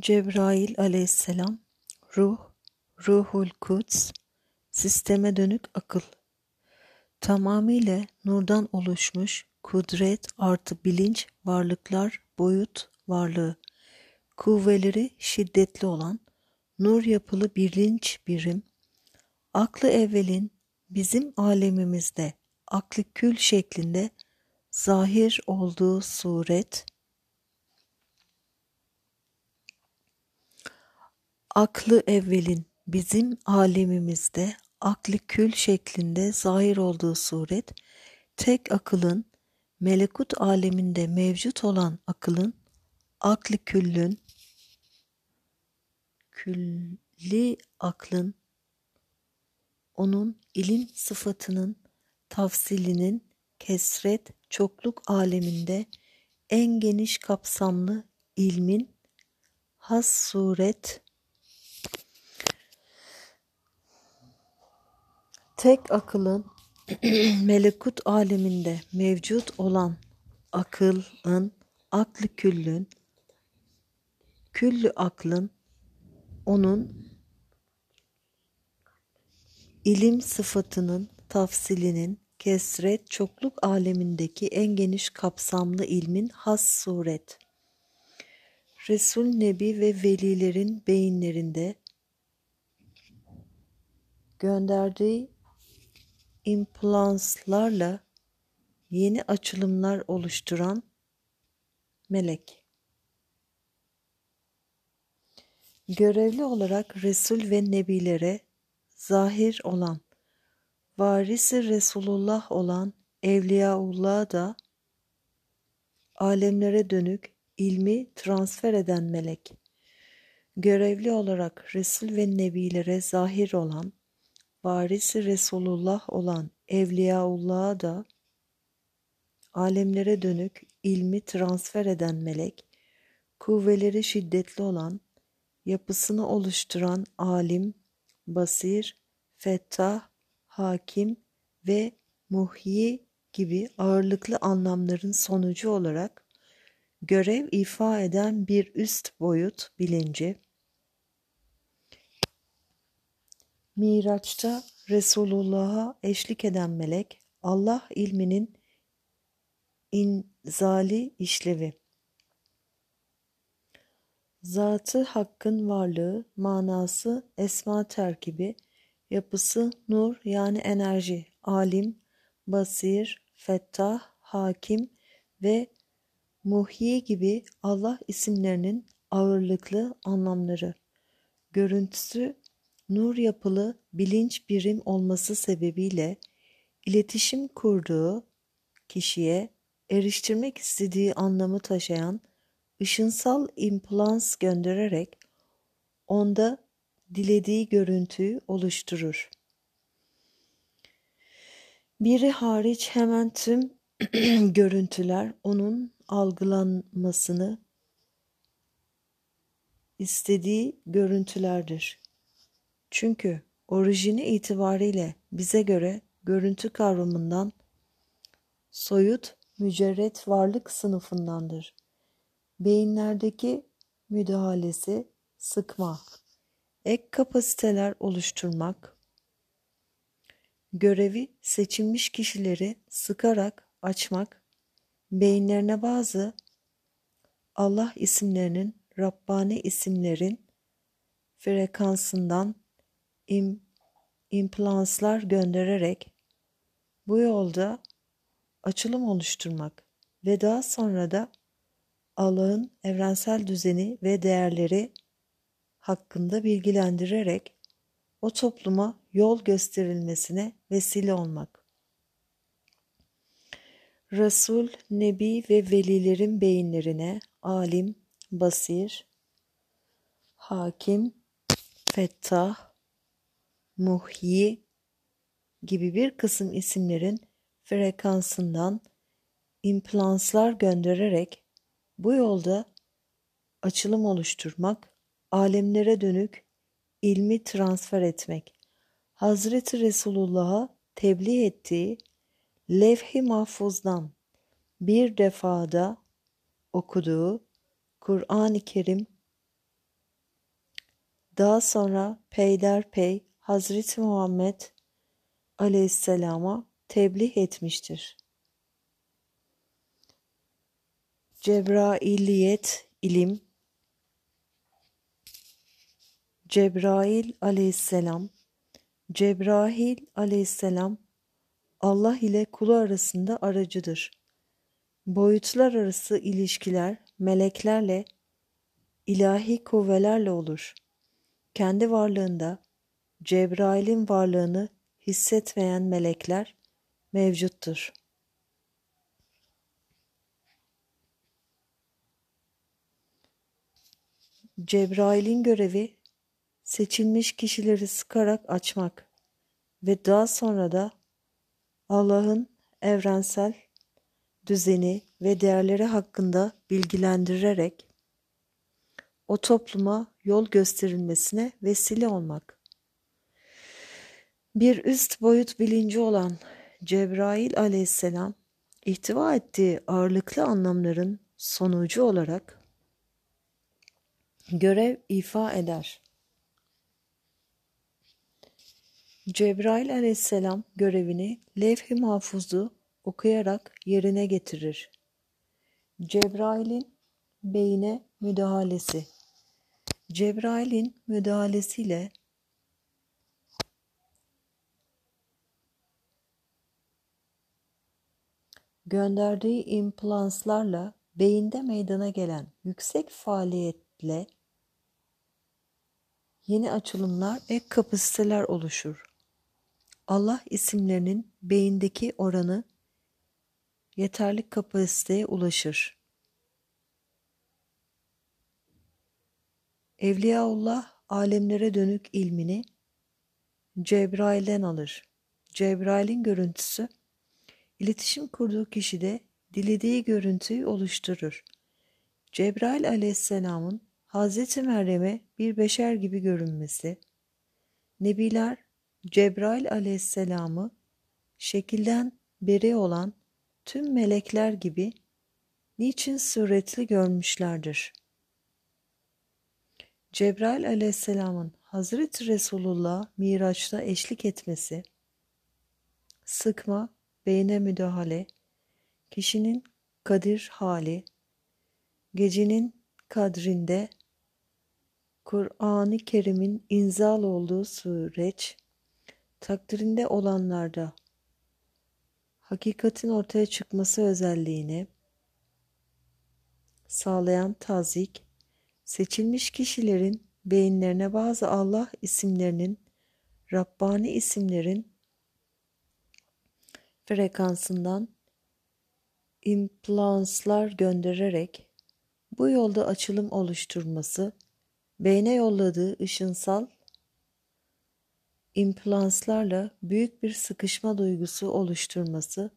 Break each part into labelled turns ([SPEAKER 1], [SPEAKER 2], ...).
[SPEAKER 1] Cebrail aleyhisselam, ruh, ruhul kuds, sisteme dönük akıl. Tamamıyla nurdan oluşmuş kudret artı bilinç varlıklar boyut varlığı. Kuvveleri şiddetli olan nur yapılı bilinç birim. Aklı evvelin bizim alemimizde aklı kül şeklinde zahir olduğu suret, aklı evvelin bizim alemimizde aklı kül şeklinde zahir olduğu suret, tek akılın melekut aleminde mevcut olan akılın aklı küllün külli aklın onun ilim sıfatının tafsilinin kesret çokluk aleminde en geniş kapsamlı ilmin has suret tek akılın melekut aleminde mevcut olan akılın aklı küllün küllü aklın onun ilim sıfatının tafsilinin kesret çokluk alemindeki en geniş kapsamlı ilmin has suret. Resul Nebi ve velilerin beyinlerinde gönderdiği implanslarla yeni açılımlar oluşturan melek. Görevli olarak Resul ve Nebilere zahir olan, varisi Resulullah olan Evliyaullah da alemlere dönük ilmi transfer eden melek. Görevli olarak Resul ve Nebilere zahir olan, varisi Resulullah olan Evliyaullah'a da alemlere dönük ilmi transfer eden melek, kuvveleri şiddetli olan, yapısını oluşturan alim, basir, fettah, hakim ve muhyi gibi ağırlıklı anlamların sonucu olarak görev ifa eden bir üst boyut bilinci, Miraç'ta Resulullah'a eşlik eden melek, Allah ilminin inzali işlevi. Zatı hakkın varlığı, manası esma terkibi, yapısı nur yani enerji, alim, basir, fettah, hakim ve muhyi gibi Allah isimlerinin ağırlıklı anlamları. Görüntüsü nur yapılı bilinç birim olması sebebiyle iletişim kurduğu kişiye eriştirmek istediği anlamı taşıyan ışınsal implans göndererek onda dilediği görüntüyü oluşturur. Biri hariç hemen tüm görüntüler onun algılanmasını istediği görüntülerdir. Çünkü orijini itibariyle bize göre görüntü kavramından soyut mücerret varlık sınıfındandır. Beyinlerdeki müdahalesi sıkma, ek kapasiteler oluşturmak, görevi seçilmiş kişileri sıkarak açmak, beyinlerine bazı Allah isimlerinin, Rabbani isimlerin frekansından im, implanslar göndererek bu yolda açılım oluşturmak ve daha sonra da Allah'ın evrensel düzeni ve değerleri hakkında bilgilendirerek o topluma yol gösterilmesine vesile olmak. Resul, Nebi ve velilerin beyinlerine alim, basir, hakim, fettah, muhyi gibi bir kısım isimlerin frekansından implanslar göndererek bu yolda açılım oluşturmak, alemlere dönük ilmi transfer etmek, Hazreti Resulullah'a tebliğ ettiği levh-i mahfuzdan bir defada okuduğu Kur'an-ı Kerim daha sonra peyderpey Hazreti Muhammed Aleyhisselam'a tebliğ etmiştir. Cebrailiyet ilim Cebrail aleyhisselam Cebrail aleyhisselam Allah ile kulu arasında aracıdır. Boyutlar arası ilişkiler meleklerle, ilahi kuvvelerle olur. Kendi varlığında Cebrail'in varlığını hissetmeyen melekler mevcuttur. Cebrail'in görevi seçilmiş kişileri sıkarak açmak ve daha sonra da Allah'ın evrensel düzeni ve değerleri hakkında bilgilendirerek o topluma yol gösterilmesine vesile olmak. Bir üst boyut bilinci olan Cebrail aleyhisselam ihtiva ettiği ağırlıklı anlamların sonucu olarak görev ifa eder. Cebrail aleyhisselam görevini levh-i mahfuzu okuyarak yerine getirir. Cebrail'in beyine müdahalesi Cebrail'in müdahalesiyle gönderdiği implanslarla beyinde meydana gelen yüksek faaliyetle yeni açılımlar, ek kapasiteler oluşur. Allah isimlerinin beyindeki oranı yeterli kapasiteye ulaşır. Evliyaullah alemlere dönük ilmini Cebrail'den alır. Cebrail'in görüntüsü iletişim kurduğu kişide dilediği görüntüyü oluşturur. Cebrail aleyhisselamın Hazreti Meryem'e bir beşer gibi görünmesi, Nebiler Cebrail aleyhisselamı şekilden beri olan tüm melekler gibi niçin suretli görmüşlerdir? Cebrail aleyhisselamın Hazreti Resulullah Miraç'ta eşlik etmesi, sıkma, beyne müdahale, kişinin kadir hali, gecenin kadrinde. Kur'an-ı Kerim'in inzal olduğu süreç, takdirinde olanlarda. Hakikatin ortaya çıkması özelliğini. Sağlayan tazik, seçilmiş kişilerin beyinlerine bazı Allah isimlerinin, Rabbani isimlerin frekansından implanslar göndererek bu yolda açılım oluşturması, beyne yolladığı ışınsal implanslarla büyük bir sıkışma duygusu oluşturması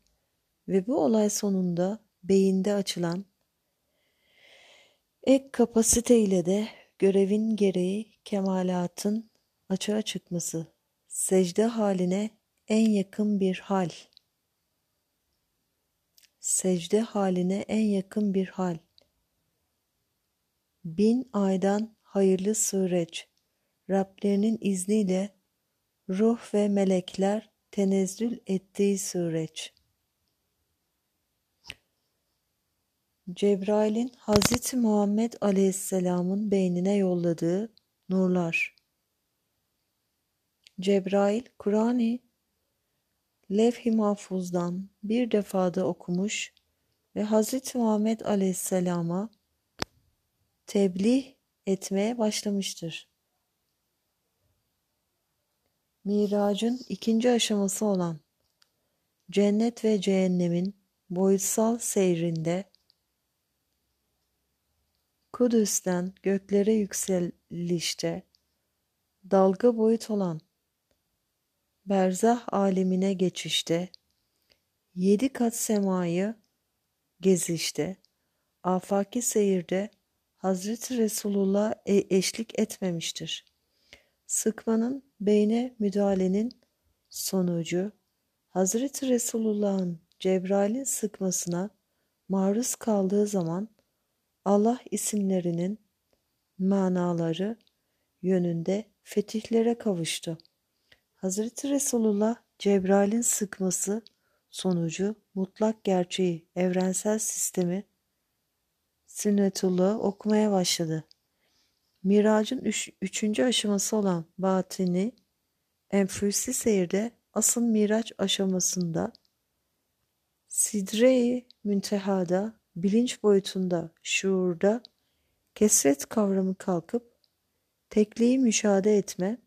[SPEAKER 1] ve bu olay sonunda beyinde açılan ek kapasite ile de görevin gereği kemalatın açığa çıkması, secde haline en yakın bir hal. Secde haline en yakın bir hal. Bin aydan hayırlı süreç, Rablerinin izniyle ruh ve melekler tenezzül ettiği süreç. Cebrail'in Hazreti Muhammed Aleyhisselam'ın beynine yolladığı nurlar. Cebrail, Kur'an-ı levh-i mahfuzdan bir defada okumuş ve Hazreti Muhammed Aleyhisselam'a tebliğ etmeye başlamıştır. Miracın ikinci aşaması olan cennet ve cehennemin boyutsal seyrinde Kudüs'ten göklere yükselişte dalga boyut olan berzah alemine geçişte yedi kat semayı gezişte afaki seyirde Hazreti Resulullah e, eşlik etmemiştir. Sıkmanın beyne müdahalenin sonucu Hazreti Resulullah'ın Cebrail'in sıkmasına maruz kaldığı zaman Allah isimlerinin manaları yönünde fetihlere kavuştu. Hazreti Resulullah Cebrail'in sıkması sonucu mutlak gerçeği, evrensel sistemi, sünnetullahı okumaya başladı. Miracın üç, üçüncü aşaması olan batini, enfüsi seyirde asıl miraç aşamasında Sidre-i müntehada, bilinç boyutunda, şuurda, kesret kavramı kalkıp, tekliği müşahede etme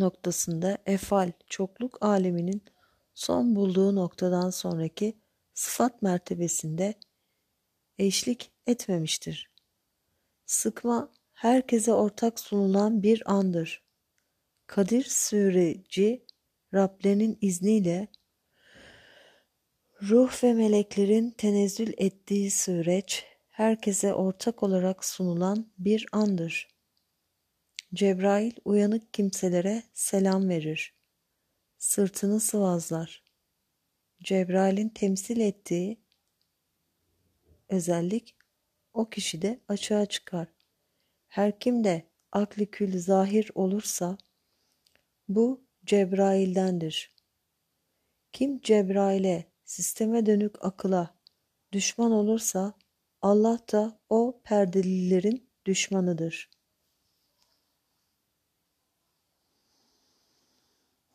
[SPEAKER 1] noktasında efal, çokluk aleminin son bulduğu noktadan sonraki sıfat mertebesinde eşlik etmemiştir. Sıkma herkese ortak sunulan bir andır. Kadir süreci Rablerinin izniyle ruh ve meleklerin tenezzül ettiği süreç herkese ortak olarak sunulan bir andır. Cebrail uyanık kimselere selam verir. Sırtını sıvazlar. Cebrail'in temsil ettiği özellik o kişide açığa çıkar. Her kim de akli kül zahir olursa bu Cebrail'dendir. Kim Cebrail'e, sisteme dönük akıla düşman olursa Allah da o perdelilerin düşmanıdır.